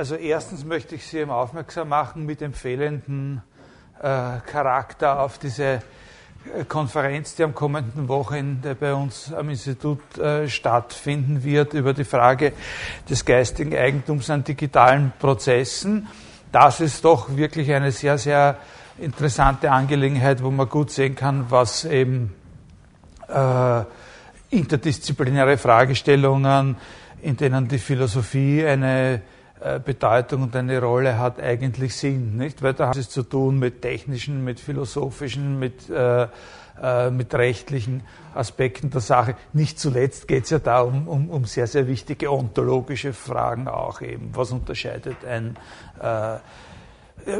Also erstens möchte ich Sie eben aufmerksam machen mit dem äh, Charakter auf diese äh, Konferenz, die am kommenden Wochenende bei uns am Institut äh, stattfinden wird, über die Frage des geistigen Eigentums an digitalen Prozessen. Das ist doch wirklich eine sehr, sehr interessante Angelegenheit, wo man gut sehen kann, was eben äh, interdisziplinäre Fragestellungen, in denen die Philosophie eine Bedeutung und eine Rolle hat, eigentlich sind. Nicht? Weil da hat es zu tun mit technischen, mit philosophischen, mit, äh, äh, mit rechtlichen Aspekten der Sache. Nicht zuletzt geht es ja da um, um, um, sehr, sehr wichtige ontologische Fragen auch eben. Was unterscheidet ein äh,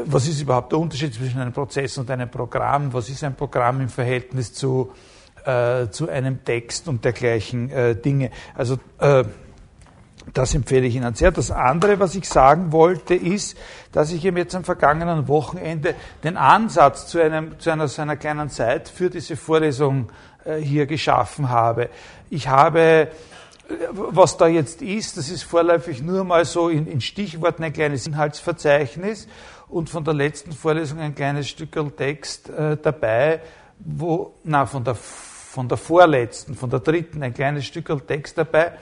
was ist überhaupt der Unterschied zwischen einem Prozess und einem Programm? Was ist ein Programm im Verhältnis zu, äh, zu einem Text und dergleichen äh, Dinge? Also äh, das empfehle ich Ihnen sehr. Das andere, was ich sagen wollte, ist, dass ich eben jetzt am vergangenen Wochenende den Ansatz zu, einem, zu einer, so einer kleinen Zeit für diese Vorlesung äh, hier geschaffen habe. Ich habe, äh, was da jetzt ist, das ist vorläufig nur mal so in, in Stichworten ein kleines Inhaltsverzeichnis und von der letzten Vorlesung ein kleines Stück Text äh, dabei, wo, na, von der, von der vorletzten, von der dritten ein kleines Stück Text dabei,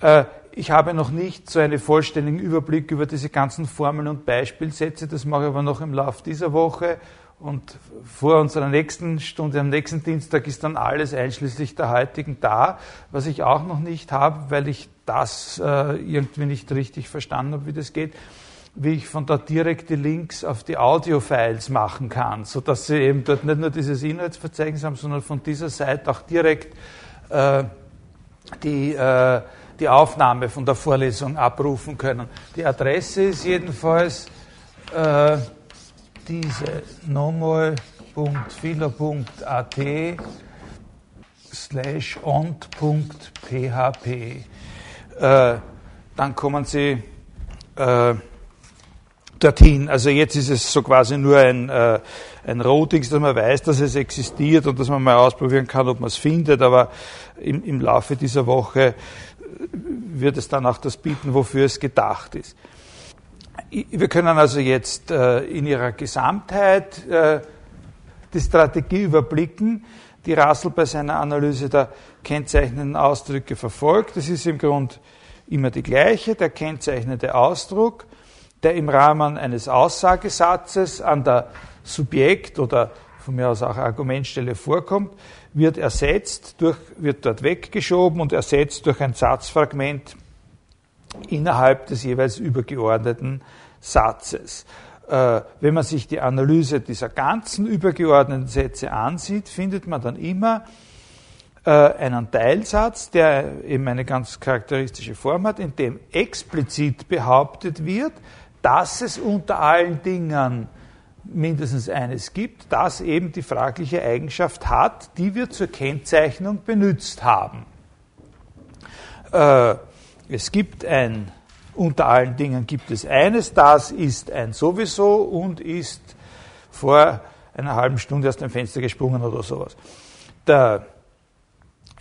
äh, ich habe noch nicht so einen vollständigen Überblick über diese ganzen Formeln und Beispielsätze. Das mache ich aber noch im Laufe dieser Woche. Und vor unserer nächsten Stunde, am nächsten Dienstag, ist dann alles einschließlich der heutigen da, was ich auch noch nicht habe, weil ich das äh, irgendwie nicht richtig verstanden habe, wie das geht, wie ich von dort direkt die Links auf die Audio-Files machen kann, sodass Sie eben dort nicht nur dieses Inhaltsverzeichnis haben, sondern von dieser Seite auch direkt äh, die äh, die Aufnahme von der Vorlesung abrufen können. Die Adresse ist jedenfalls äh, diese nomal.philo.at slash ont.php. Äh, dann kommen Sie äh, dorthin. Also jetzt ist es so quasi nur ein, äh, ein Routings, dass man weiß, dass es existiert und dass man mal ausprobieren kann, ob man es findet, aber im, im Laufe dieser Woche wird es dann auch das bieten, wofür es gedacht ist. Wir können also jetzt äh, in ihrer Gesamtheit äh, die Strategie überblicken, die Rassel bei seiner Analyse der kennzeichnenden Ausdrücke verfolgt. Das ist im Grunde immer die gleiche, der kennzeichnende Ausdruck, der im Rahmen eines Aussagesatzes an der Subjekt- oder von mir aus auch Argumentstelle vorkommt, wird ersetzt durch, wird dort weggeschoben und ersetzt durch ein Satzfragment innerhalb des jeweils übergeordneten Satzes. Äh, wenn man sich die Analyse dieser ganzen übergeordneten Sätze ansieht, findet man dann immer äh, einen Teilsatz, der eben eine ganz charakteristische Form hat, in dem explizit behauptet wird, dass es unter allen Dingen mindestens eines gibt, das eben die fragliche Eigenschaft hat, die wir zur Kennzeichnung benutzt haben. Äh, es gibt ein, unter allen Dingen gibt es eines, das ist ein sowieso und ist vor einer halben Stunde aus dem Fenster gesprungen oder sowas. Der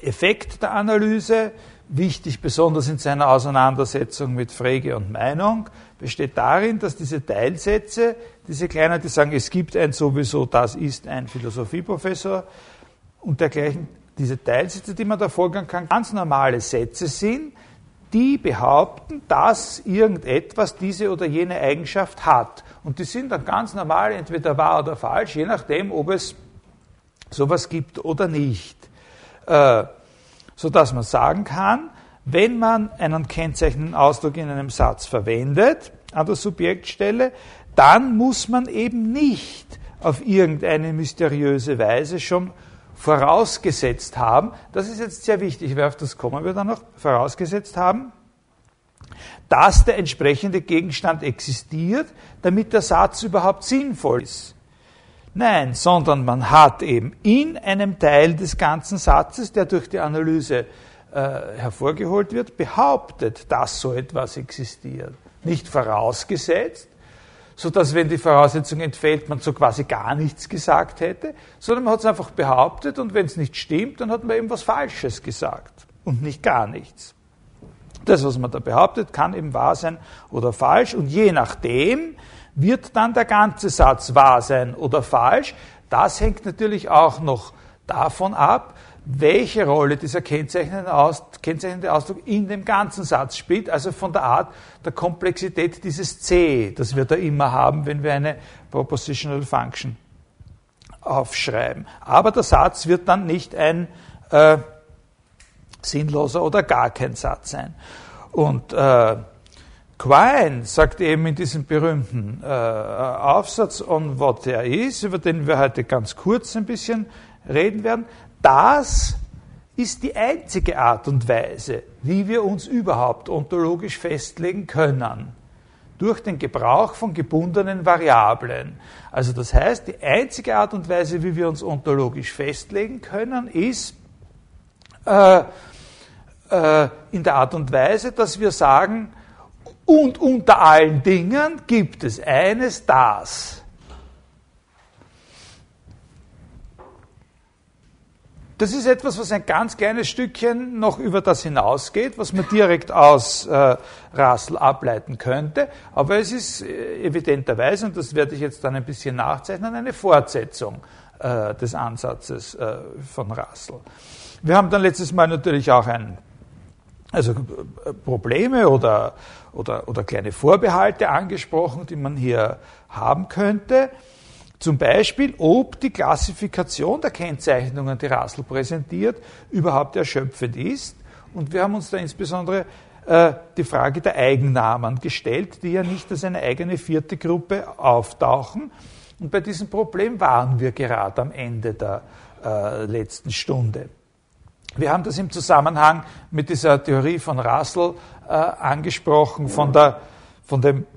Effekt der Analyse, wichtig besonders in seiner Auseinandersetzung mit Frege und Meinung, besteht darin, dass diese Teilsätze, diese kleinen, die sagen, es gibt ein sowieso, das ist ein Philosophieprofessor und dergleichen, diese Teilsätze, die man da folgen kann, ganz normale Sätze sind, die behaupten, dass irgendetwas diese oder jene Eigenschaft hat. Und die sind dann ganz normal, entweder wahr oder falsch, je nachdem, ob es sowas gibt oder nicht. Äh, sodass man sagen kann, wenn man einen kennzeichnenden Ausdruck in einem Satz verwendet, an der Subjektstelle, dann muss man eben nicht auf irgendeine mysteriöse Weise schon vorausgesetzt haben, das ist jetzt sehr wichtig, weil auf das kommen wir dann noch, vorausgesetzt haben, dass der entsprechende Gegenstand existiert, damit der Satz überhaupt sinnvoll ist. Nein, sondern man hat eben in einem Teil des ganzen Satzes, der durch die Analyse äh, hervorgeholt wird, behauptet, dass so etwas existiert. Nicht vorausgesetzt, so dass wenn die Voraussetzung entfällt, man so quasi gar nichts gesagt hätte, sondern man hat es einfach behauptet und wenn es nicht stimmt, dann hat man eben was Falsches gesagt und nicht gar nichts. Das, was man da behauptet, kann eben wahr sein oder falsch. Und je nachdem wird dann der ganze Satz wahr sein oder falsch. Das hängt natürlich auch noch davon ab, welche Rolle dieser kennzeichnende, Aus, kennzeichnende Ausdruck in dem ganzen Satz spielt, also von der Art der Komplexität dieses C, das wir da immer haben, wenn wir eine Propositional Function aufschreiben. Aber der Satz wird dann nicht ein äh, sinnloser oder gar kein Satz sein. Und äh, Quine sagt eben in diesem berühmten äh, Aufsatz on what there is, über den wir heute ganz kurz ein bisschen reden werden, das ist die einzige Art und Weise, wie wir uns überhaupt ontologisch festlegen können. Durch den Gebrauch von gebundenen Variablen. Also das heißt, die einzige Art und Weise, wie wir uns ontologisch festlegen können, ist äh, äh, in der Art und Weise, dass wir sagen, und unter allen Dingen gibt es eines, das. Das ist etwas, was ein ganz kleines Stückchen noch über das hinausgeht, was man direkt aus äh, Russell ableiten könnte. Aber es ist äh, evidenterweise, und das werde ich jetzt dann ein bisschen nachzeichnen, eine Fortsetzung äh, des Ansatzes äh, von Russell. Wir haben dann letztes Mal natürlich auch ein, also äh, Probleme oder, oder, oder kleine Vorbehalte angesprochen, die man hier haben könnte. Zum Beispiel, ob die Klassifikation der Kennzeichnungen, die Russell präsentiert, überhaupt erschöpfend ist. Und wir haben uns da insbesondere äh, die Frage der Eigennamen gestellt, die ja nicht als eine eigene vierte Gruppe auftauchen. Und bei diesem Problem waren wir gerade am Ende der äh, letzten Stunde. Wir haben das im Zusammenhang mit dieser Theorie von Russell äh, angesprochen, von, der, von dem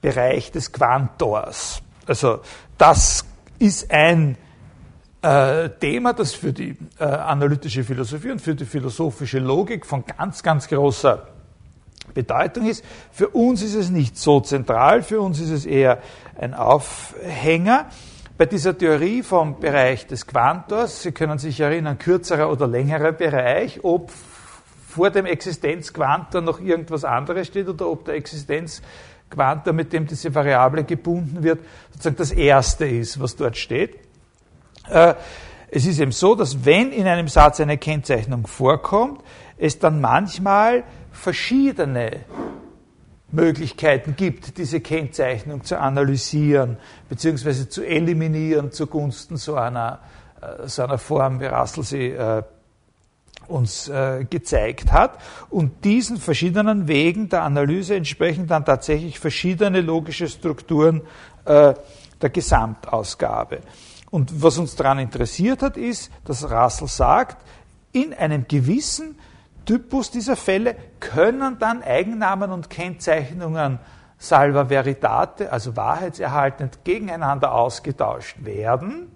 Bereich des Quantors. Also das ist ein äh, Thema, das für die äh, analytische Philosophie und für die philosophische Logik von ganz, ganz großer Bedeutung ist. Für uns ist es nicht so zentral, für uns ist es eher ein Aufhänger. Bei dieser Theorie vom Bereich des Quantors, Sie können sich erinnern, kürzerer oder längerer Bereich, ob vor dem Existenzquantor noch irgendwas anderes steht oder ob der Existenzquantor Quanta, mit dem diese Variable gebunden wird, sozusagen das Erste ist, was dort steht. Äh, es ist eben so, dass wenn in einem Satz eine Kennzeichnung vorkommt, es dann manchmal verschiedene Möglichkeiten gibt, diese Kennzeichnung zu analysieren bzw. zu eliminieren zugunsten so einer, äh, so einer Form, wie Russell sie äh, uns äh, gezeigt hat. Und diesen verschiedenen Wegen der Analyse entsprechen dann tatsächlich verschiedene logische Strukturen äh, der Gesamtausgabe. Und was uns daran interessiert hat, ist, dass Russell sagt, in einem gewissen Typus dieser Fälle können dann Eigennamen und Kennzeichnungen salva veritate, also wahrheitserhaltend, gegeneinander ausgetauscht werden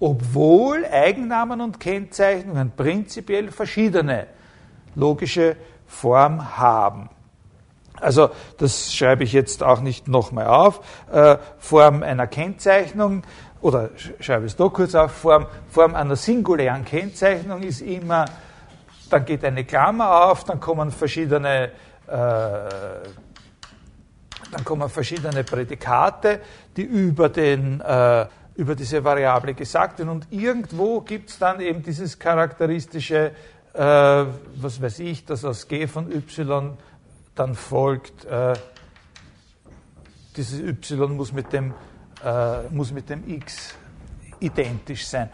obwohl Eigennamen und Kennzeichnungen prinzipiell verschiedene logische Form haben. Also das schreibe ich jetzt auch nicht nochmal auf. Äh, Form einer Kennzeichnung oder schreibe es doch kurz auf, Form, Form einer singulären Kennzeichnung ist immer, dann geht eine Klammer auf, dann kommen verschiedene, äh, dann kommen verschiedene Prädikate, die über den äh, über diese Variable gesagt werden. Und irgendwo gibt es dann eben dieses charakteristische, äh, was weiß ich, dass aus g von y dann folgt, äh, dieses y muss mit, dem, äh, muss mit dem x identisch sein.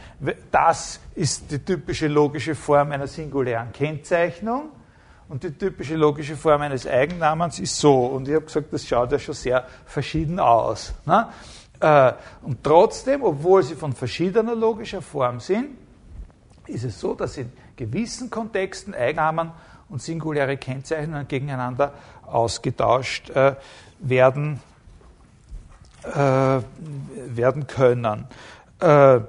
Das ist die typische logische Form einer singulären Kennzeichnung. Und die typische logische Form eines Eigennamens ist so. Und ich habe gesagt, das schaut ja schon sehr verschieden aus. Ne? Äh, und trotzdem, obwohl sie von verschiedener logischer Form sind, ist es so, dass in gewissen Kontexten Eigennamen und singuläre Kennzeichnungen gegeneinander ausgetauscht äh, werden, äh, werden können. Äh,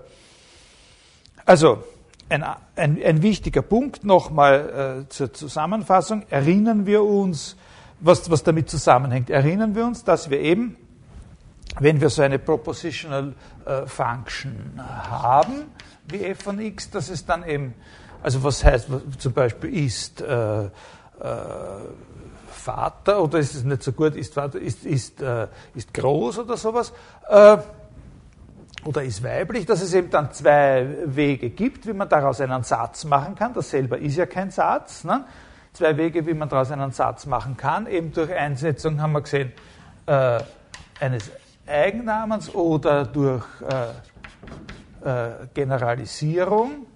also, ein, ein, ein, wichtiger Punkt nochmal äh, zur Zusammenfassung. Erinnern wir uns, was, was damit zusammenhängt, erinnern wir uns, dass wir eben wenn wir so eine Propositional äh, Function haben, wie f von x, dass es dann eben, also was heißt zum Beispiel ist, äh, Vater oder ist es nicht so gut, ist, ist, ist, äh, ist groß oder sowas, äh, oder ist weiblich, dass es eben dann zwei Wege gibt, wie man daraus einen Satz machen kann. Das selber ist ja kein Satz. Ne? Zwei Wege, wie man daraus einen Satz machen kann. Eben durch Einsetzung haben wir gesehen, äh, eines Eigennamens oder durch äh, äh, Generalisierung.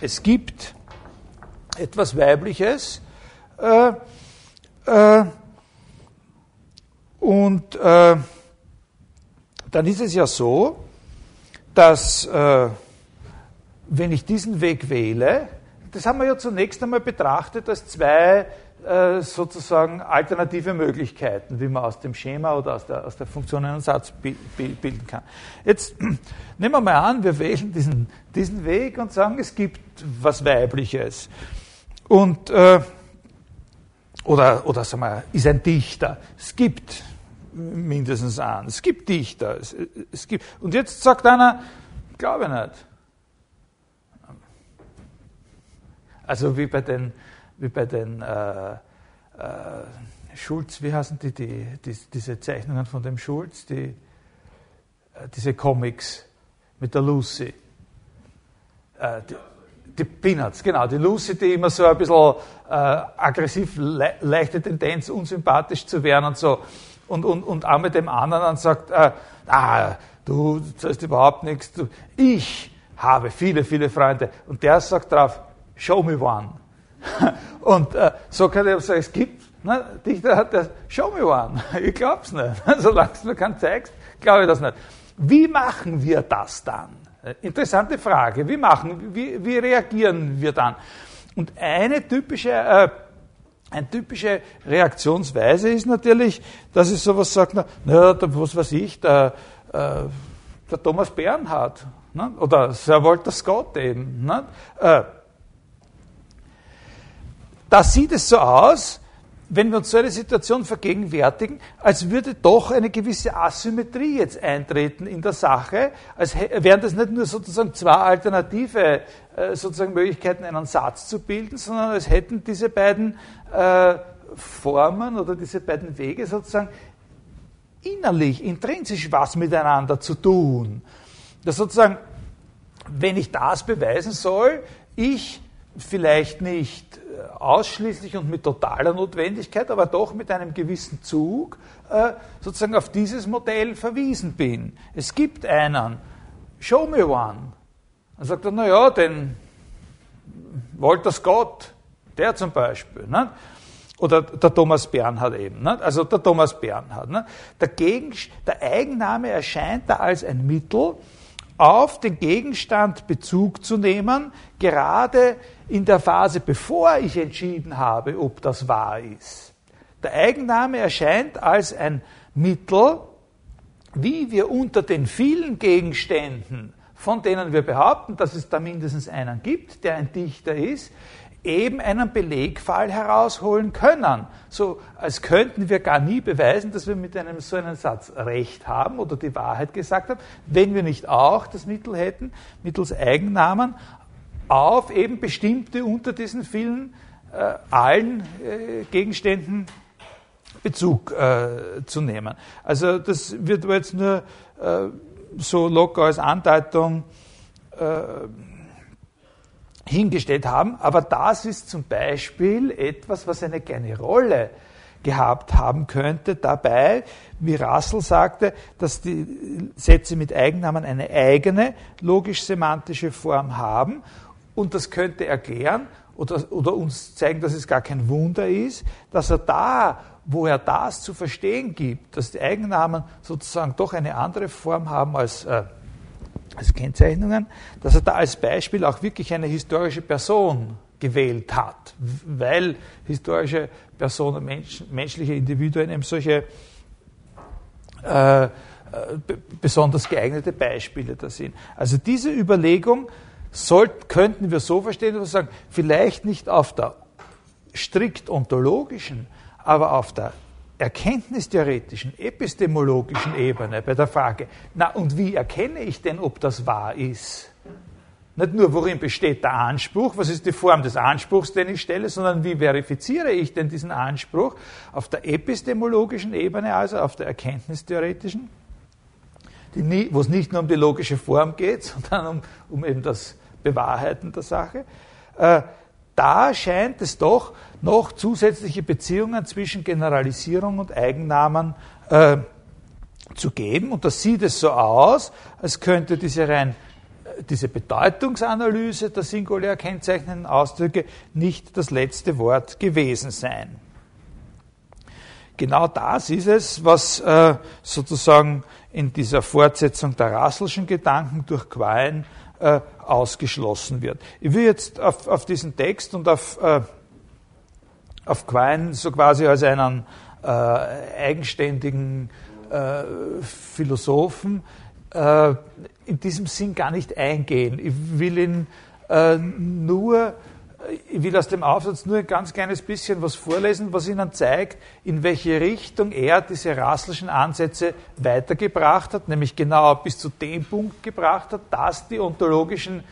Es gibt etwas Weibliches. Äh, äh, und äh, dann ist es ja so, dass äh, wenn ich diesen Weg wähle, das haben wir ja zunächst einmal betrachtet als zwei sozusagen alternative Möglichkeiten, wie man aus dem Schema oder aus der, aus der Funktion einen Satz bilden kann. Jetzt nehmen wir mal an, wir wählen diesen, diesen Weg und sagen, es gibt was Weibliches. Und äh, oder, oder sagen wir, ist ein Dichter. Es gibt mindestens einen. Es gibt Dichter. Es, es gibt, und jetzt sagt einer, glaube ich nicht. Also wie bei den, wie bei den äh, äh, Schulz, wie heißen die, die, die, diese Zeichnungen von dem Schulz, die, äh, diese Comics mit der Lucy. Äh, die, die Peanuts, genau, die Lucy, die immer so ein bisschen äh, aggressiv, le leichte Tendenz, unsympathisch zu werden und so. Und, und, und auch mit dem anderen dann sagt, ah, du zahlst überhaupt nichts. Du, ich habe viele, viele Freunde. Und der sagt drauf, show me one. und äh, so kann ich sagen, es gibt, ne, Dichter hat das, show me one. Ich glaub's nicht. Solange du mir keinen zeigst, glaube ich das nicht. Wie machen wir das dann? Äh, interessante Frage. Wie machen, wie, wie reagieren wir dann? Und eine typische, äh, eine typische Reaktionsweise ist natürlich, dass ich sowas sage, na, na was weiß ich, der, äh, der Thomas Bernhard ne? oder Sir Walter Scott eben. Ne? Äh, da sieht es so aus, wenn wir uns so eine Situation vergegenwärtigen, als würde doch eine gewisse Asymmetrie jetzt eintreten in der Sache, als wären das nicht nur sozusagen zwei alternative äh, sozusagen Möglichkeiten, einen Satz zu bilden, sondern als hätten diese beiden äh, Formen oder diese beiden Wege sozusagen innerlich, intrinsisch was miteinander zu tun. Dass sozusagen, wenn ich das beweisen soll, ich vielleicht nicht ausschließlich und mit totaler Notwendigkeit, aber doch mit einem gewissen Zug äh, sozusagen auf dieses Modell verwiesen bin. Es gibt einen, show me one. Dann sagt er, naja, den Walter Scott, der zum Beispiel. Ne? Oder der Thomas Bernhard eben. Ne? Also der Thomas Bernhard. Ne? Der, der Eigenname erscheint da als ein Mittel, auf den Gegenstand Bezug zu nehmen, gerade in der Phase, bevor ich entschieden habe, ob das wahr ist. Der Eigenname erscheint als ein Mittel, wie wir unter den vielen Gegenständen, von denen wir behaupten, dass es da mindestens einen gibt, der ein Dichter ist, eben einen Belegfall herausholen können. So als könnten wir gar nie beweisen, dass wir mit einem so einem Satz Recht haben oder die Wahrheit gesagt haben, wenn wir nicht auch das Mittel hätten, mittels Eigennamen auf eben bestimmte unter diesen vielen äh, allen äh, Gegenständen Bezug äh, zu nehmen. Also das wird jetzt nur äh, so locker als Andeutung äh, hingestellt haben, aber das ist zum Beispiel etwas, was eine kleine Rolle gehabt haben könnte dabei, wie Russell sagte, dass die Sätze mit Eigennamen eine eigene logisch-semantische Form haben und das könnte erklären oder, oder uns zeigen, dass es gar kein Wunder ist, dass er da, wo er das zu verstehen gibt, dass die Eigennamen sozusagen doch eine andere Form haben als äh, als Kennzeichnungen, dass er da als Beispiel auch wirklich eine historische Person gewählt hat, weil historische Personen, Mensch, menschliche Individuen eben solche äh, äh besonders geeignete Beispiele da sind. Also diese Überlegung sollten, könnten wir so verstehen, dass wir sagen, vielleicht nicht auf der strikt ontologischen, aber auf der erkenntnistheoretischen, epistemologischen Ebene bei der Frage, na und wie erkenne ich denn, ob das wahr ist? Nicht nur, worin besteht der Anspruch, was ist die Form des Anspruchs, den ich stelle, sondern wie verifiziere ich denn diesen Anspruch auf der epistemologischen Ebene, also auf der erkenntnistheoretischen, nie, wo es nicht nur um die logische Form geht, sondern um, um eben das Bewahrheiten der Sache. Äh, da scheint es doch noch zusätzliche Beziehungen zwischen Generalisierung und Eigennamen äh, zu geben. Und das sieht es so aus, als könnte diese rein diese Bedeutungsanalyse der singulär kennzeichnenden Ausdrücke nicht das letzte Wort gewesen sein. Genau das ist es, was äh, sozusagen in dieser Fortsetzung der Rasselschen Gedanken durch Quine äh, ausgeschlossen wird. Ich will jetzt auf, auf diesen Text und auf, äh, auf Quine so quasi als einen äh, eigenständigen äh, Philosophen äh, in diesem Sinn gar nicht eingehen. Ich will ihn äh, nur, ich will aus dem Aufsatz nur ein ganz kleines bisschen was vorlesen, was Ihnen zeigt, in welche Richtung er diese rasselschen Ansätze weitergebracht hat, nämlich genau bis zu dem Punkt gebracht hat, dass die ontologischen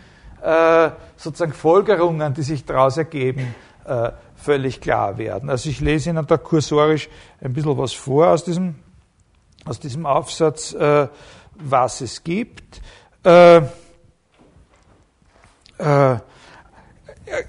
äh, sozusagen Folgerungen, die sich daraus ergeben, äh, völlig klar werden. Also ich lese Ihnen da kursorisch ein bisschen was vor aus diesem, aus diesem Aufsatz. Äh, was es gibt. Äh, äh,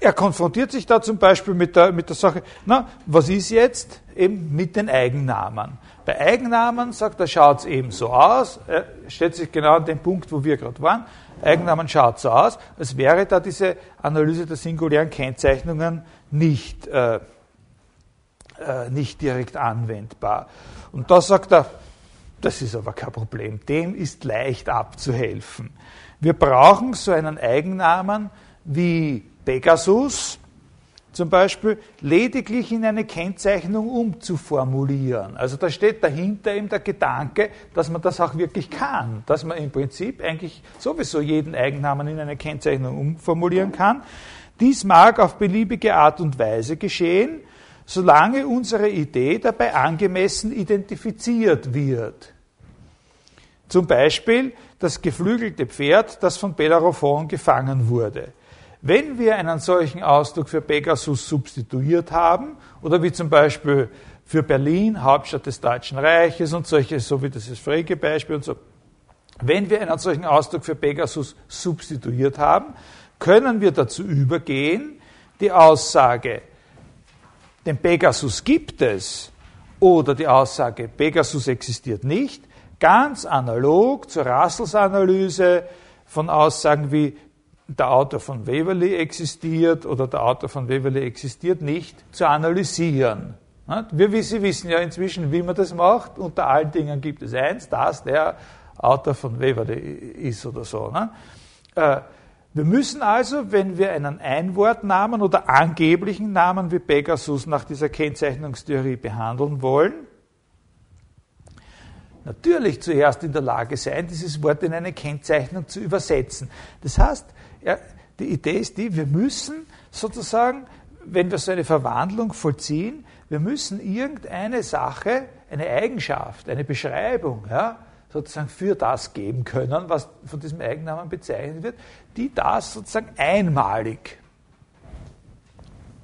er konfrontiert sich da zum Beispiel mit der, mit der Sache, na, was ist jetzt eben mit den Eigennamen? Bei Eigennamen, sagt er, schaut es eben so aus, er stellt sich genau an den Punkt, wo wir gerade waren, Eigennamen schaut so aus, als wäre da diese Analyse der singulären Kennzeichnungen nicht, äh, äh, nicht direkt anwendbar. Und da sagt er, das ist aber kein Problem. Dem ist leicht abzuhelfen. Wir brauchen so einen Eigennamen wie Pegasus zum Beispiel lediglich in eine Kennzeichnung umzuformulieren. Also da steht dahinter eben der Gedanke, dass man das auch wirklich kann, dass man im Prinzip eigentlich sowieso jeden Eigennamen in eine Kennzeichnung umformulieren kann. Dies mag auf beliebige Art und Weise geschehen, solange unsere Idee dabei angemessen identifiziert wird. Zum Beispiel das geflügelte Pferd, das von Bellerophon gefangen wurde. Wenn wir einen solchen Ausdruck für Pegasus substituiert haben, oder wie zum Beispiel für Berlin, Hauptstadt des Deutschen Reiches und solche, so wie das ist Frege Beispiel und so, wenn wir einen solchen Ausdruck für Pegasus substituiert haben, können wir dazu übergehen, die Aussage, den Pegasus gibt es oder die Aussage, Pegasus existiert nicht, ganz analog zur Russells-Analyse von Aussagen wie der Autor von Waverley existiert oder der Autor von Waverley existiert nicht, zu analysieren. Wir, wissen ja inzwischen, wie man das macht. Unter allen Dingen gibt es eins, dass der Autor von Waverley ist oder so. Ne? Äh, wir müssen also, wenn wir einen Einwortnamen oder angeblichen Namen wie Pegasus nach dieser Kennzeichnungstheorie behandeln wollen, natürlich zuerst in der Lage sein, dieses Wort in eine Kennzeichnung zu übersetzen. Das heißt, ja, die Idee ist die, wir müssen sozusagen, wenn wir so eine Verwandlung vollziehen, wir müssen irgendeine Sache, eine Eigenschaft, eine Beschreibung, ja, sozusagen für das geben können, was von diesem Eigennamen bezeichnet wird, die das sozusagen einmalig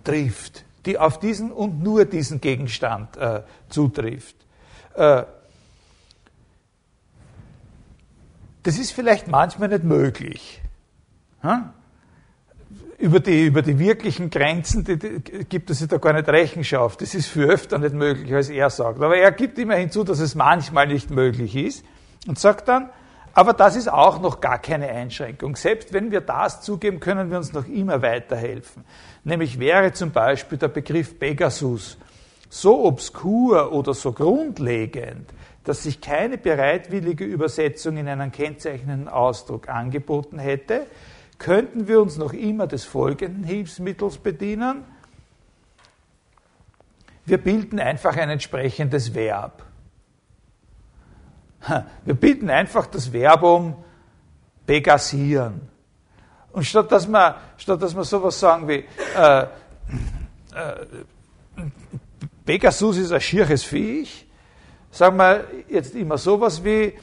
trifft, die auf diesen und nur diesen Gegenstand äh, zutrifft. Äh, das ist vielleicht manchmal nicht möglich. Über die, über die wirklichen Grenzen die, die, gibt es sich da gar nicht Rechenschaft. Das ist viel öfter nicht möglich, als er sagt. Aber er gibt immer hinzu, dass es manchmal nicht möglich ist und sagt dann, aber das ist auch noch gar keine Einschränkung. Selbst wenn wir das zugeben, können wir uns noch immer weiterhelfen. Nämlich wäre zum Beispiel der Begriff Pegasus so obskur oder so grundlegend, dass sich keine bereitwillige Übersetzung in einen kennzeichnenden Ausdruck angeboten hätte, könnten wir uns noch immer des folgenden Hilfsmittels bedienen. Wir bilden einfach ein entsprechendes Verb. Wir bilden einfach das Verb um begasieren. Und statt dass wir, statt dass wir sowas sagen wie äh, äh, Pegasus ist ein schieres Viech, sagen wir jetzt immer sowas wie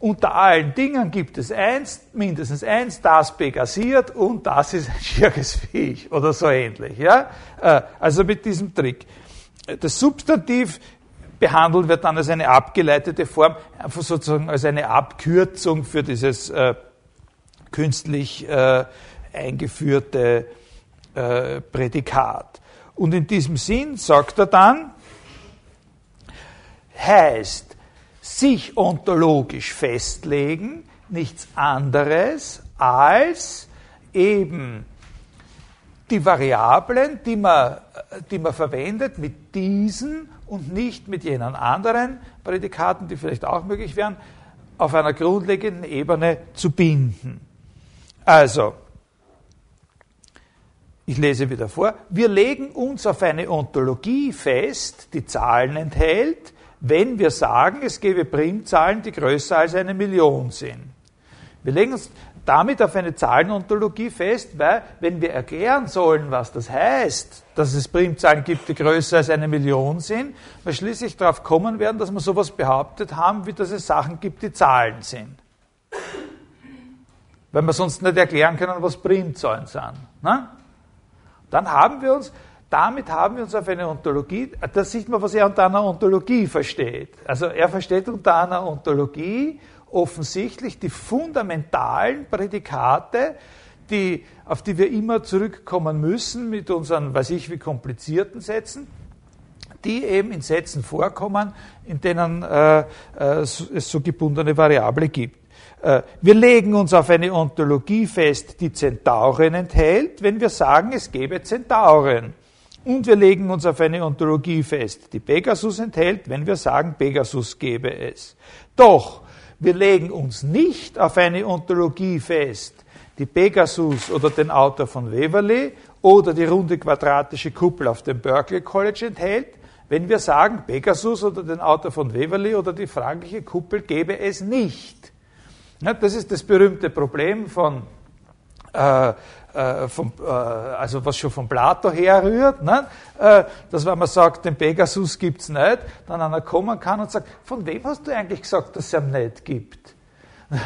unter allen Dingen gibt es eins, mindestens eins, das begasiert und das ist ein schieres Viech oder so ähnlich. Ja? Äh, also mit diesem Trick. Das Substantiv behandelt wird dann als eine abgeleitete Form, einfach sozusagen als eine Abkürzung für dieses äh, künstlich äh, eingeführte äh, Prädikat. Und in diesem Sinn sagt er dann, heißt sich ontologisch festlegen nichts anderes als eben die Variablen, die man, die man verwendet, mit diesen und nicht mit jenen anderen Prädikaten, die vielleicht auch möglich wären, auf einer grundlegenden Ebene zu binden. Also, ich lese wieder vor, wir legen uns auf eine Ontologie fest, die Zahlen enthält, wenn wir sagen, es gebe Primzahlen, die größer als eine Million sind. Wir legen uns damit auf eine Zahlenontologie fest, weil wenn wir erklären sollen, was das heißt, dass es Primzahlen gibt, die größer als eine Million sind, wir schließlich darauf kommen werden, dass wir sowas behauptet haben, wie dass es Sachen gibt, die Zahlen sind. Weil wir sonst nicht erklären können, was Primzahlen sind. Ne? Dann haben wir uns damit haben wir uns auf eine Ontologie, da sieht man, was er unter einer Ontologie versteht. Also er versteht unter einer Ontologie offensichtlich die fundamentalen Prädikate, die, auf die wir immer zurückkommen müssen mit unseren, weiß ich wie komplizierten Sätzen, die eben in Sätzen vorkommen, in denen äh, äh, es so gebundene Variable gibt. Äh, wir legen uns auf eine Ontologie fest, die Zentauren enthält, wenn wir sagen, es gäbe Zentauren. Und wir legen uns auf eine Ontologie fest, die Pegasus enthält, wenn wir sagen, Pegasus gebe es. Doch wir legen uns nicht auf eine Ontologie fest, die Pegasus oder den Autor von Waverley oder die runde quadratische Kuppel auf dem Berkeley College enthält, wenn wir sagen, Pegasus oder den Autor von Waverley oder die fragliche Kuppel gebe es nicht. Ja, das ist das berühmte Problem von äh, äh, vom, äh, also was schon von Plato herrührt, ne? äh, dass wenn man sagt, den Pegasus gibt's nicht, dann einer kommen kann und sagt, von wem hast du eigentlich gesagt, dass es ihn nicht gibt?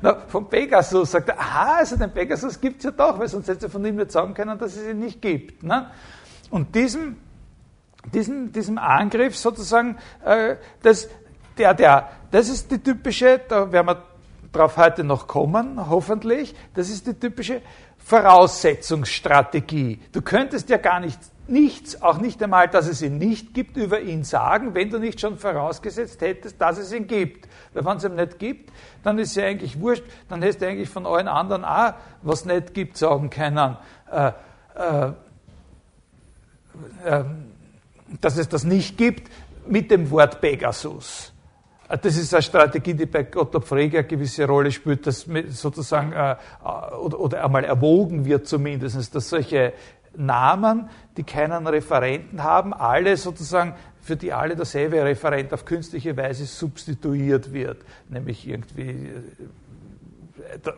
Na, vom Pegasus sagt er, aha, also den Pegasus gibt's ja doch, weil sonst hätte er von ihm nicht sagen können, dass es ihn nicht gibt. Ne? Und diesem, diesem, diesem Angriff sozusagen, äh, das, der, der, das ist die typische, da werden wir darauf heute noch kommen, hoffentlich, das ist die typische Voraussetzungsstrategie. Du könntest ja gar nicht, nichts, auch nicht einmal, dass es ihn nicht gibt, über ihn sagen, wenn du nicht schon vorausgesetzt hättest, dass es ihn gibt. Weil wenn es ihn nicht gibt, dann ist es ja eigentlich wurscht, dann hättest du eigentlich von allen anderen auch, was nicht gibt, sagen können, äh, äh, äh, dass es das nicht gibt, mit dem Wort Pegasus. Das ist eine Strategie, die bei Gottlob Frege eine gewisse Rolle spielt, dass sozusagen äh, äh, oder, oder einmal erwogen wird zumindest, dass solche Namen, die keinen Referenten haben, alle sozusagen für die alle derselbe Referent auf künstliche Weise substituiert wird, nämlich irgendwie äh,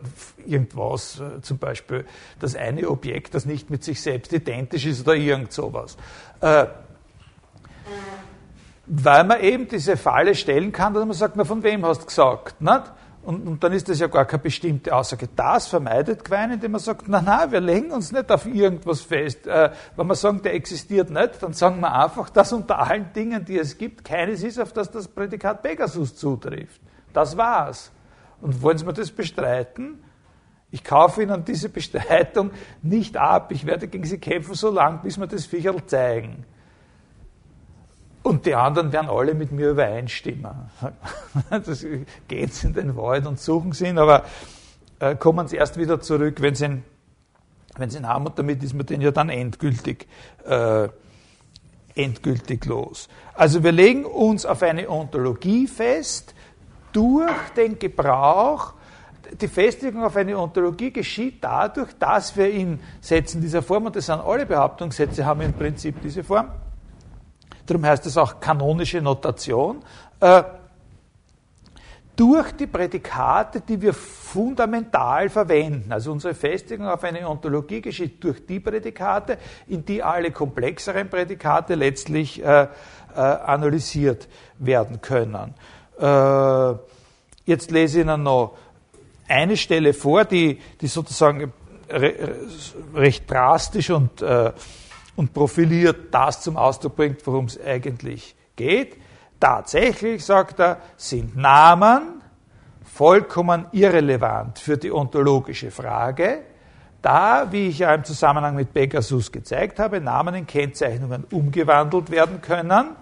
irgendwas, zum Beispiel das eine Objekt, das nicht mit sich selbst identisch ist oder irgend sowas weil man eben diese Falle stellen kann, dass man sagt, na, von wem hast du gesagt? Nicht? Und, und, dann ist das ja gar keine bestimmte Aussage. Das vermeidet Quine, indem man sagt, na, na, wir legen uns nicht auf irgendwas fest. Äh, wenn wir sagen, der existiert nicht, dann sagen wir einfach, dass unter allen Dingen, die es gibt, keines ist, auf das das Prädikat Pegasus zutrifft. Das war's. Und wollen Sie mir das bestreiten? Ich kaufe Ihnen diese Bestreitung nicht ab. Ich werde gegen Sie kämpfen, so lange, bis wir das Viecherl zeigen. Und die anderen werden alle mit mir übereinstimmen. Das sie in den Wald und suchen sie ihn, aber äh, kommen sie erst wieder zurück, wenn sie ihn, wenn sie ihn haben und damit ist man den ja dann endgültig, äh, endgültig los. Also wir legen uns auf eine Ontologie fest durch den Gebrauch die Festlegung auf eine Ontologie geschieht dadurch, dass wir in Sätzen dieser Form, und das sind alle Behauptungssätze, haben im Prinzip diese Form, darum heißt es auch kanonische Notation, äh, durch die Prädikate, die wir fundamental verwenden. Also unsere Festigung auf eine Ontologie geschieht durch die Prädikate, in die alle komplexeren Prädikate letztlich äh, äh, analysiert werden können. Äh, jetzt lese ich Ihnen noch eine Stelle vor, die, die sozusagen recht drastisch und, äh, und profiliert das zum Ausdruck bringt, worum es eigentlich geht. Tatsächlich, sagt er, sind Namen vollkommen irrelevant für die ontologische Frage, da, wie ich ja im Zusammenhang mit Pegasus gezeigt habe, Namen in Kennzeichnungen umgewandelt werden können.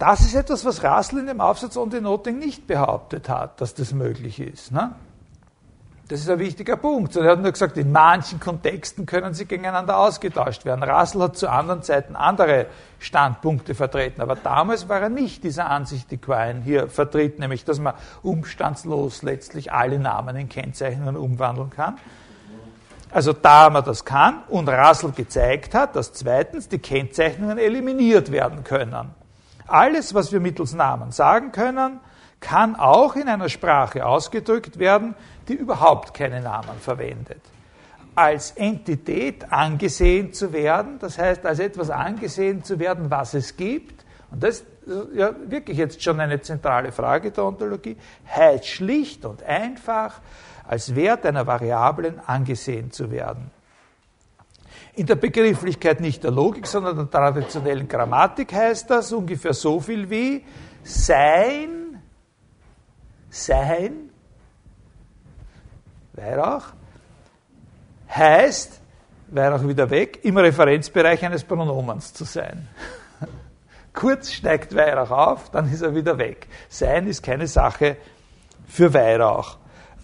Das ist etwas, was Russell in dem Aufsatz on the Noting nicht behauptet hat, dass das möglich ist. Ne? Das ist ein wichtiger Punkt. Er hat nur gesagt, in manchen Kontexten können sie gegeneinander ausgetauscht werden. Russell hat zu anderen Zeiten andere Standpunkte vertreten, aber damals war er nicht dieser Ansicht, die Quine hier vertritt, nämlich, dass man umstandslos letztlich alle Namen in Kennzeichnungen umwandeln kann. Also da man das kann und Russell gezeigt hat, dass zweitens die Kennzeichnungen eliminiert werden können. Alles, was wir mittels Namen sagen können, kann auch in einer Sprache ausgedrückt werden, die überhaupt keine Namen verwendet. Als Entität angesehen zu werden, das heißt als etwas angesehen zu werden, was es gibt, und das ist ja wirklich jetzt schon eine zentrale Frage der Ontologie, heißt schlicht und einfach, als Wert einer Variablen angesehen zu werden. In der Begrifflichkeit nicht der Logik, sondern der traditionellen Grammatik heißt das ungefähr so viel wie sein, sein Weihrauch heißt, Weihrauch wieder weg, im Referenzbereich eines Pronomens zu sein. Kurz steigt Weihrauch auf, dann ist er wieder weg. Sein ist keine Sache für Weihrauch.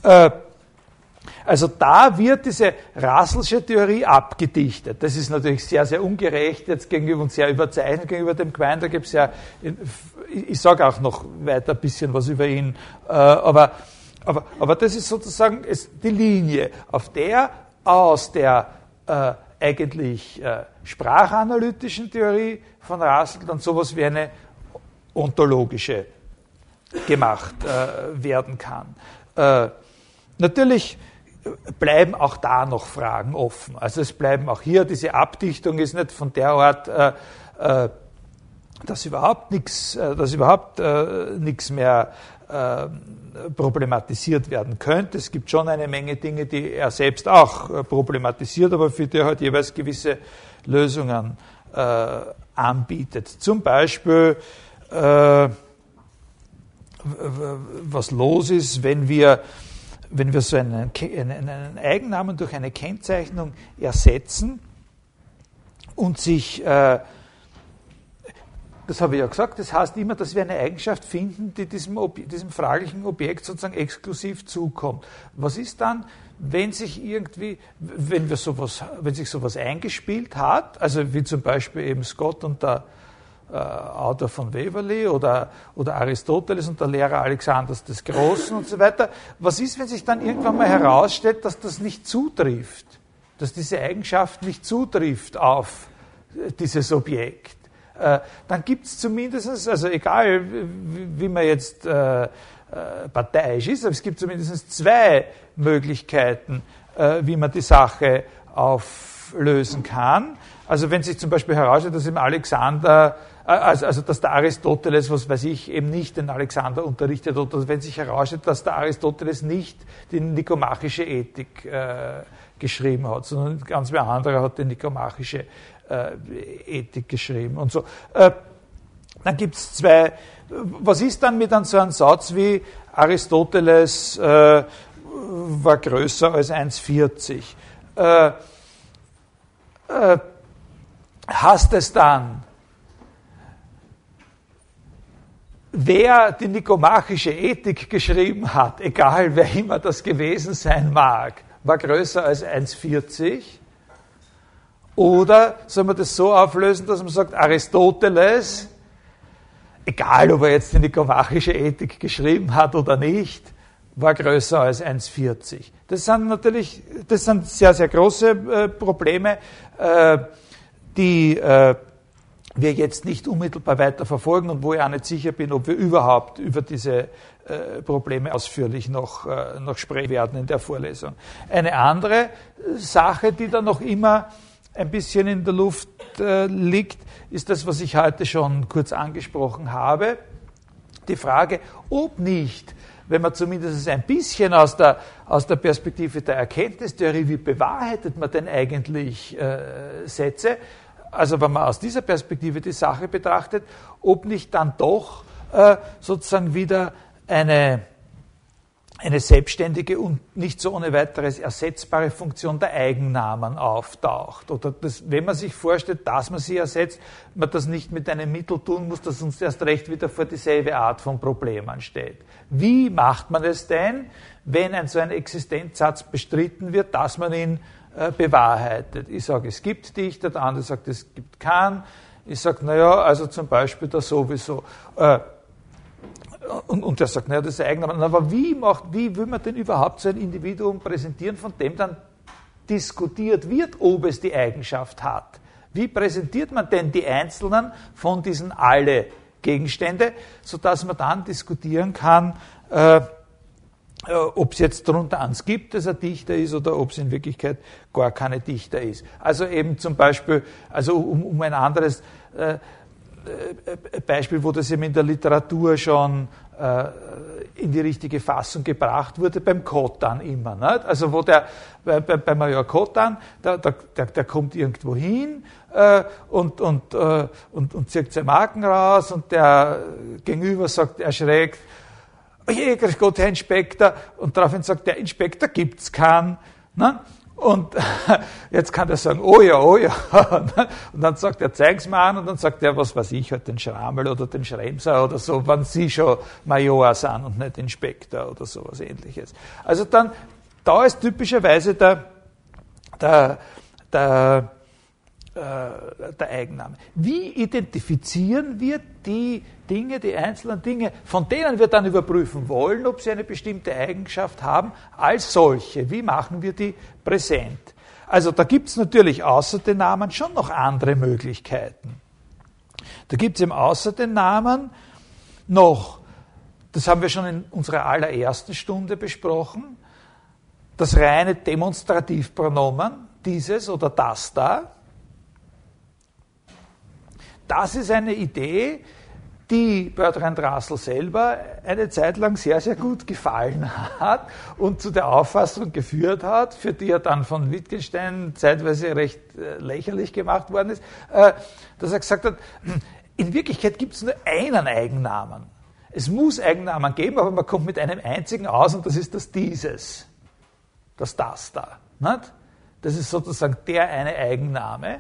Äh, also da wird diese Russellsche Theorie abgedichtet. Das ist natürlich sehr, sehr ungerecht jetzt gegenüber und sehr überzeichnet gegenüber dem Quine. Da gibt es ja, ich sage auch noch weiter ein bisschen was über ihn, äh, aber aber, aber das ist sozusagen die Linie, auf der aus der äh, eigentlich äh, sprachanalytischen Theorie von Russell dann sowas wie eine ontologische gemacht äh, werden kann. Äh, natürlich bleiben auch da noch Fragen offen. Also es bleiben auch hier, diese Abdichtung ist nicht von der Art, äh, äh, dass überhaupt nichts, dass überhaupt nichts mehr problematisiert werden könnte. Es gibt schon eine Menge Dinge, die er selbst auch äh, problematisiert, aber für die er halt jeweils gewisse Lösungen äh, anbietet. Zum Beispiel, äh, was los ist, wenn wir, wenn wir so einen, einen Eigennamen durch eine Kennzeichnung ersetzen und sich äh, das habe ich ja gesagt, das heißt immer, dass wir eine Eigenschaft finden, die diesem, diesem fraglichen Objekt sozusagen exklusiv zukommt. Was ist dann, wenn sich irgendwie, wenn wir sowas, wenn sich sowas eingespielt hat, also wie zum Beispiel eben Scott und der äh, Autor von Waverley oder, oder Aristoteles und der Lehrer Alexanders des Großen und so weiter. Was ist, wenn sich dann irgendwann mal herausstellt, dass das nicht zutrifft, dass diese Eigenschaft nicht zutrifft auf dieses Objekt? Äh, dann gibt es zumindest, also egal wie man jetzt äh, äh, parteiisch ist, aber es gibt zumindest zwei Möglichkeiten, wie man die Sache auflösen kann. Also wenn sich zum Beispiel herausstellt, dass im Alexander, also, also dass der Aristoteles, was weiß ich, eben nicht den Alexander unterrichtet, oder wenn sich herausstellt, dass der Aristoteles nicht die nikomachische Ethik äh, geschrieben hat, sondern ganz wer anderer hat die nikomachische Ethik geschrieben und so. Äh, dann gibt es zwei, was ist dann mit so einem Satz wie Aristoteles äh, war größer als 1,40? Äh, äh, hast es dann, wer die nikomachische Ethik geschrieben hat, egal wer immer das gewesen sein mag, war größer als 1,40? Oder soll man das so auflösen, dass man sagt, Aristoteles, egal ob er jetzt die nikomachische Ethik geschrieben hat oder nicht, war größer als 1,40. Das sind natürlich, das sind sehr, sehr große äh, Probleme, äh, die äh, wir jetzt nicht unmittelbar weiter verfolgen und wo ich auch nicht sicher bin, ob wir überhaupt über diese äh, Probleme ausführlich noch, äh, noch sprechen werden in der Vorlesung. Eine andere Sache, die da noch immer ein bisschen in der Luft äh, liegt, ist das, was ich heute schon kurz angesprochen habe, die Frage, ob nicht, wenn man zumindest ein bisschen aus der, aus der Perspektive der Erkenntnistheorie, wie bewahrheitet man denn eigentlich äh, Sätze, also wenn man aus dieser Perspektive die Sache betrachtet, ob nicht dann doch äh, sozusagen wieder eine, eine selbstständige und nicht so ohne weiteres ersetzbare Funktion der Eigennamen auftaucht. Oder das, wenn man sich vorstellt, dass man sie ersetzt, man das nicht mit einem Mittel tun muss, das uns erst recht wieder vor dieselbe Art von Problemen stellt. Wie macht man es denn, wenn ein so ein Existenzsatz bestritten wird, dass man ihn äh, bewahrheitet? Ich sage, es gibt Dichter, der andere sagt, es gibt keinen. Ich sage, naja, also zum Beispiel da sowieso. Äh, und, und der sagt, naja, das ist Eigenname. Aber wie, macht, wie will man denn überhaupt so ein Individuum präsentieren, von dem dann diskutiert wird, ob es die Eigenschaft hat? Wie präsentiert man denn die Einzelnen von diesen alle Gegenstände, sodass man dann diskutieren kann, äh, äh ob es jetzt darunter eins gibt, dass er Dichter ist, oder ob es in Wirklichkeit gar keine Dichter ist. Also eben zum Beispiel, also um, um ein anderes äh, Beispiel, wo das eben in der Literatur schon äh, in die richtige Fassung gebracht wurde, beim Kotan immer. Nicht? Also wo der, bei, bei Major Kotan, der, der, der kommt irgendwo hin äh, und, und, äh, und, und zieht seine Marken raus und der Gegenüber sagt erschreckt, oh je, grüß Gott, Herr Inspektor, und daraufhin sagt der Inspektor gibt's keinen. Ne? Und jetzt kann er sagen, oh ja, oh ja. Und dann sagt er, zeig's mir an. Und dann sagt er, was weiß ich, halt den Schrammel oder den Schremser oder so, wann Sie schon Major sind und nicht Inspektor oder sowas ähnliches. Also dann, da ist typischerweise der, der, der, der Eigenname. Wie identifizieren wir die Dinge, die einzelnen Dinge, von denen wir dann überprüfen wollen, ob sie eine bestimmte Eigenschaft haben, als solche? Wie machen wir die präsent? Also da gibt es natürlich außer den Namen schon noch andere Möglichkeiten. Da gibt es im außer den Namen noch, das haben wir schon in unserer allerersten Stunde besprochen, das reine Demonstrativpronomen, dieses oder das da. Das ist eine Idee, die Bertrand Russell selber eine Zeit lang sehr, sehr gut gefallen hat und zu der Auffassung geführt hat, für die er dann von Wittgenstein zeitweise recht äh, lächerlich gemacht worden ist, äh, dass er gesagt hat, in Wirklichkeit gibt es nur einen Eigennamen. Es muss Eigennamen geben, aber man kommt mit einem einzigen aus und das ist das dieses, das das da. Nicht? Das ist sozusagen der eine Eigenname.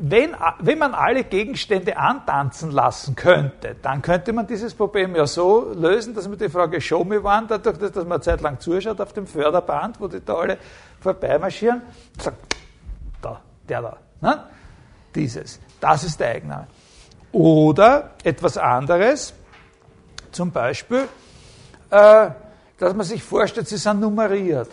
Wenn, wenn man alle Gegenstände antanzen lassen könnte, dann könnte man dieses Problem ja so lösen, dass man die Frage Show me one, dadurch, dass man eine Zeit lang zuschaut auf dem Förderband, wo die da alle vorbeimarschieren, sagt, da, der da, ne? dieses, das ist der Eigenname. Oder etwas anderes, zum Beispiel, äh, dass man sich vorstellt, sie sind nummeriert.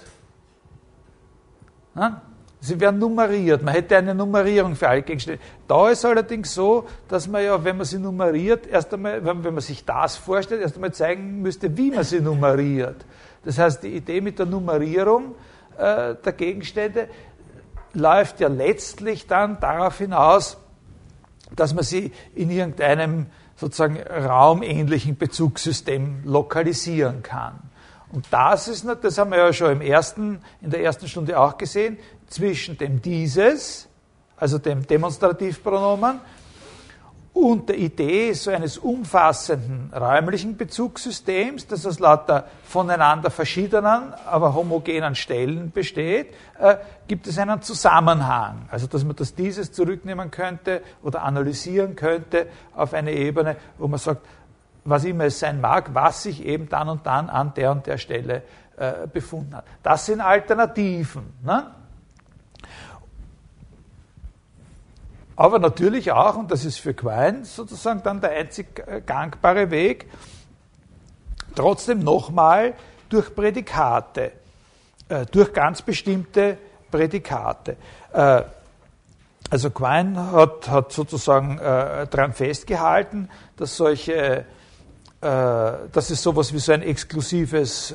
Ne? Sie werden nummeriert. Man hätte eine Nummerierung für alle Gegenstände. Da ist allerdings so, dass man ja, wenn man sie nummeriert, erst einmal, wenn man sich das vorstellt, erst einmal zeigen müsste, wie man sie nummeriert. Das heißt, die Idee mit der Nummerierung äh, der Gegenstände läuft ja letztlich dann darauf hinaus, dass man sie in irgendeinem sozusagen raumähnlichen Bezugssystem lokalisieren kann. Und das ist, das haben wir ja schon im ersten, in der ersten Stunde auch gesehen, zwischen dem dieses, also dem Demonstrativpronomen, und der Idee so eines umfassenden räumlichen Bezugssystems, das aus lauter voneinander verschiedenen, aber homogenen Stellen besteht, äh, gibt es einen Zusammenhang. Also dass man das dieses zurücknehmen könnte oder analysieren könnte auf eine Ebene, wo man sagt, was immer es sein mag, was sich eben dann und dann an der und der Stelle äh, befunden hat. Das sind Alternativen. Ne? Aber natürlich auch, und das ist für Quine sozusagen dann der einzig äh, gangbare Weg, trotzdem nochmal durch Prädikate, äh, durch ganz bestimmte Prädikate. Äh, also Quine hat, hat sozusagen daran festgehalten, dass solche, dass es sowas wie so ein exklusives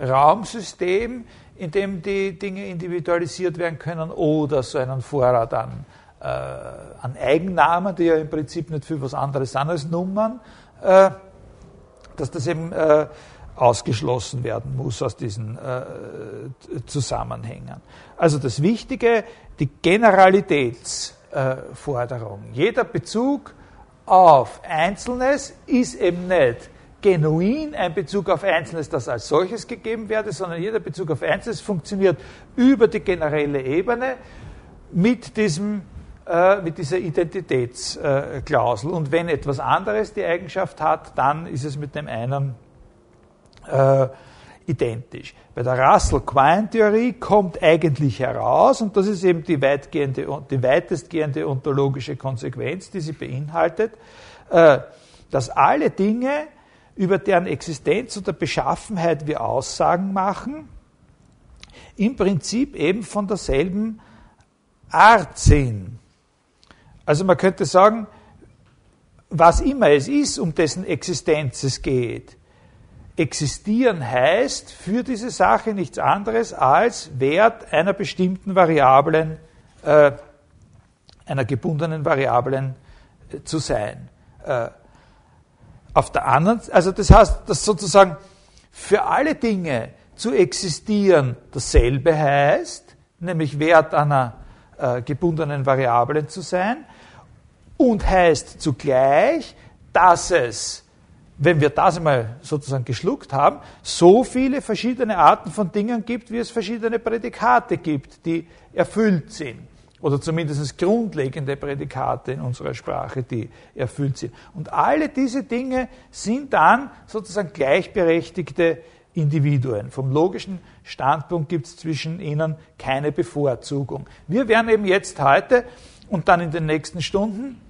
Raumsystem, in dem die Dinge individualisiert werden können, oder so einen Vorrat an äh, an Eigennamen, die ja im Prinzip nicht viel was anderes sind als Nummern, äh, dass das eben äh, ausgeschlossen werden muss aus diesen äh, Zusammenhängen. Also das Wichtige, die Generalitätsforderung. Jeder Bezug auf Einzelnes ist eben nicht genuin ein Bezug auf Einzelnes, das als solches gegeben werde, sondern jeder Bezug auf Einzelnes funktioniert über die generelle Ebene mit, diesem, äh, mit dieser Identitätsklausel. Und wenn etwas anderes die Eigenschaft hat, dann ist es mit dem einen äh, identisch. Bei der Russell-Quine-Theorie kommt eigentlich heraus, und das ist eben die, weitgehende, die weitestgehende ontologische Konsequenz, die sie beinhaltet, äh, dass alle Dinge, über deren Existenz oder Beschaffenheit wir Aussagen machen, im Prinzip eben von derselben Art sind. Also man könnte sagen, was immer es ist, um dessen Existenz es geht, existieren heißt für diese Sache nichts anderes als Wert einer bestimmten Variablen, äh, einer gebundenen Variablen äh, zu sein. Äh, auf der anderen, also das heißt, dass sozusagen für alle Dinge zu existieren dasselbe heißt, nämlich Wert einer äh, gebundenen Variablen zu sein, und heißt zugleich, dass es, wenn wir das einmal sozusagen geschluckt haben, so viele verschiedene Arten von Dingen gibt, wie es verschiedene Prädikate gibt, die erfüllt sind oder zumindest grundlegende Prädikate in unserer Sprache, die erfüllt sind. Und alle diese Dinge sind dann sozusagen gleichberechtigte Individuen. Vom logischen Standpunkt gibt es zwischen ihnen keine Bevorzugung. Wir werden eben jetzt heute und dann in den nächsten Stunden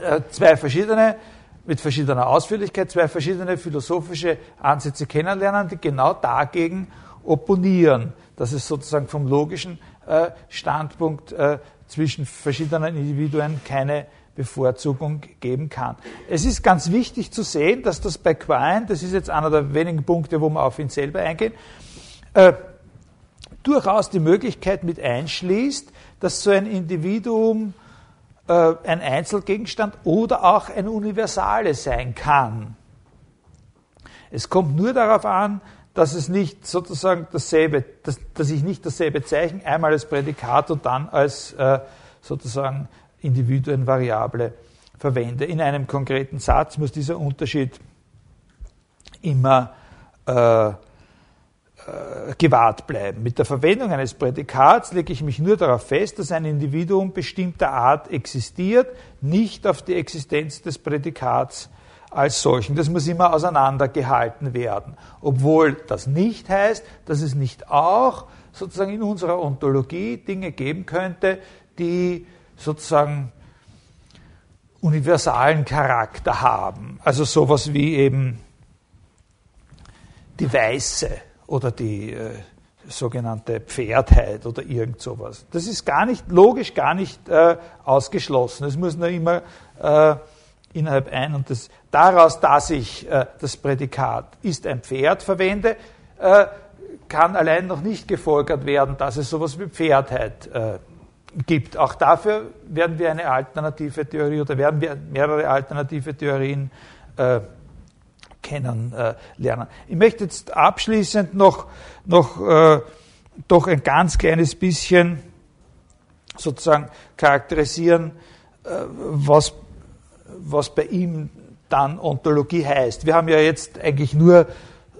äh, zwei verschiedene, mit verschiedener Ausführlichkeit, zwei verschiedene philosophische Ansätze kennenlernen, die genau dagegen opponieren, dass es sozusagen vom logischen äh, Standpunkt äh, zwischen verschiedenen Individuen keine Bevorzugung geben kann. Es ist ganz wichtig zu sehen, dass das bei Quine, das ist jetzt einer der wenigen Punkte, wo wir auf ihn selber eingehen, äh, durchaus die Möglichkeit mit einschließt, dass so ein Individuum äh, ein Einzelgegenstand oder auch ein Universale sein kann. Es kommt nur darauf an, dass es nicht sozusagen dasselbe, dass, dass ich nicht dasselbe Zeichen einmal als Prädikat und dann als äh, sozusagen Individuenvariable verwende. In einem konkreten Satz muss dieser Unterschied immer äh, gewahrt bleiben. Mit der Verwendung eines Prädikats lege ich mich nur darauf fest, dass ein Individuum bestimmter Art existiert, nicht auf die Existenz des Prädikats als solchen. Das muss immer auseinandergehalten werden. Obwohl das nicht heißt, dass es nicht auch sozusagen in unserer Ontologie Dinge geben könnte, die sozusagen universalen Charakter haben. Also sowas wie eben die Weiße oder die äh, sogenannte Pferdheit oder irgend sowas. Das ist gar nicht logisch, gar nicht äh, ausgeschlossen. Es muss nur immer äh, innerhalb ein und das, daraus, dass ich äh, das Prädikat ist ein Pferd verwende, äh, kann allein noch nicht gefolgert werden, dass es sowas wie Pferdheit äh, gibt. Auch dafür werden wir eine alternative Theorie oder werden wir mehrere alternative Theorien äh, kennenlernen. ich möchte jetzt abschließend noch, noch äh, doch ein ganz kleines bisschen sozusagen charakterisieren, äh, was was bei ihm dann Ontologie heißt. Wir haben ja jetzt eigentlich nur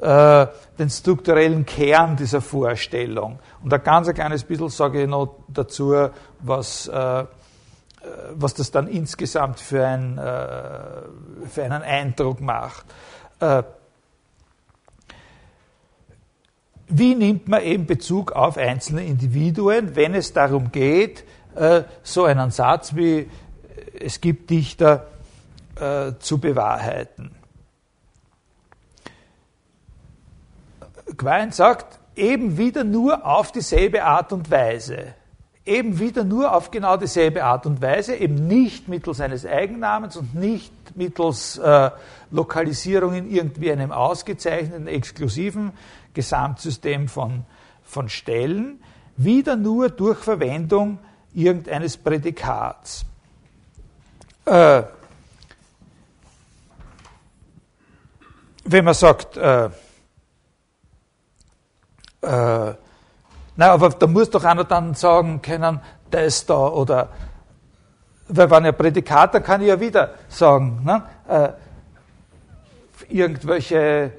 äh, den strukturellen Kern dieser Vorstellung. Und ein ganz ein kleines bisschen sage ich noch dazu, was, äh, was das dann insgesamt für, ein, äh, für einen Eindruck macht. Äh, wie nimmt man eben Bezug auf einzelne Individuen, wenn es darum geht, äh, so einen Satz wie es gibt Dichter, äh, zu bewahrheiten. Quine sagt, eben wieder nur auf dieselbe Art und Weise. Eben wieder nur auf genau dieselbe Art und Weise, eben nicht mittels eines Eigennamens und nicht mittels äh, Lokalisierung in irgendwie einem ausgezeichneten, exklusiven Gesamtsystem von, von Stellen, wieder nur durch Verwendung irgendeines Prädikats. Äh, wenn man sagt, äh, äh, na, aber da muss doch einer dann sagen können, das da oder weil wenn ein Prädikat, dann kann ich ja wieder sagen, ne, äh, irgendwelche äh,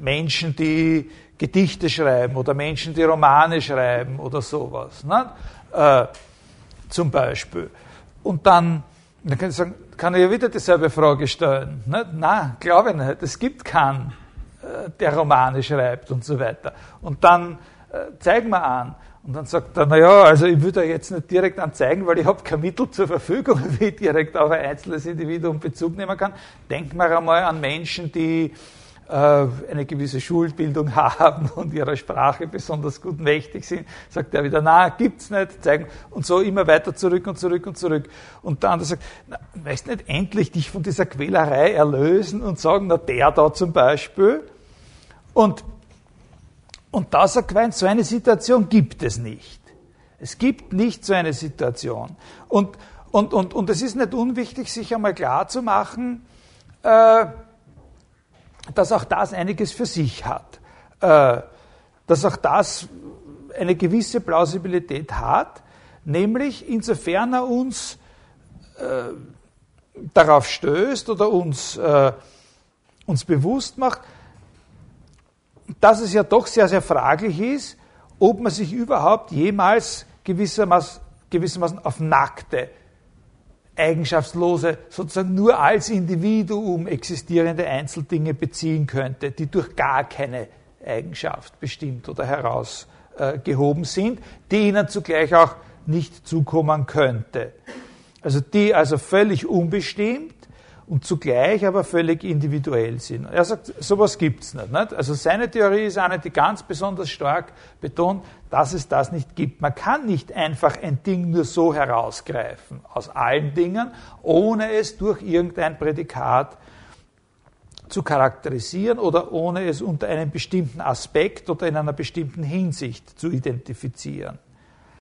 Menschen, die Gedichte schreiben oder Menschen, die Romane schreiben oder sowas, ne, äh, zum Beispiel. Und dann, dann kann ich sagen, kann ich ja wieder dieselbe Frage stellen. Ne? Nein, glaube ich nicht. Es gibt keinen, äh, der Romane schreibt und so weiter. Und dann äh, zeigen wir an. Und dann sagt er, naja, also ich würde jetzt nicht direkt anzeigen, weil ich habe kein Mittel zur Verfügung, wie ich direkt auf ein einzelnes Individuum Bezug nehmen kann. Denken wir einmal an Menschen, die äh, eine gewisse Schulbildung haben und ihrer Sprache besonders gut mächtig sind, sagt er wieder, na, gibt's nicht, zeigen, und so immer weiter zurück und zurück und zurück. Und der andere sagt, na, weißt nicht endlich dich von dieser Quälerei erlösen und sagen, na, der da zum Beispiel. Und und da sagt Quine, so eine Situation gibt es nicht. Es gibt nicht so eine Situation. Und, und, und, und es ist nicht unwichtig, sich einmal klar zu machen, äh, dass auch das einiges für sich hat. Äh, dass auch das eine gewisse Plausibilität hat, nämlich insofern er uns äh, darauf stößt oder uns, äh, uns bewusst macht, dass es ja doch sehr, sehr fraglich ist, ob man sich überhaupt jemals gewissermaßen, gewissermaßen auf nackte, eigenschaftslose, sozusagen nur als Individuum existierende Einzeldinge beziehen könnte, die durch gar keine Eigenschaft bestimmt oder herausgehoben sind, die ihnen zugleich auch nicht zukommen könnte. Also die also völlig unbestimmt und zugleich aber völlig individuell sind. Er sagt, sowas gibt's nicht, nicht. Also seine Theorie ist eine, die ganz besonders stark betont, dass es das nicht gibt. Man kann nicht einfach ein Ding nur so herausgreifen aus allen Dingen, ohne es durch irgendein Prädikat zu charakterisieren oder ohne es unter einem bestimmten Aspekt oder in einer bestimmten Hinsicht zu identifizieren.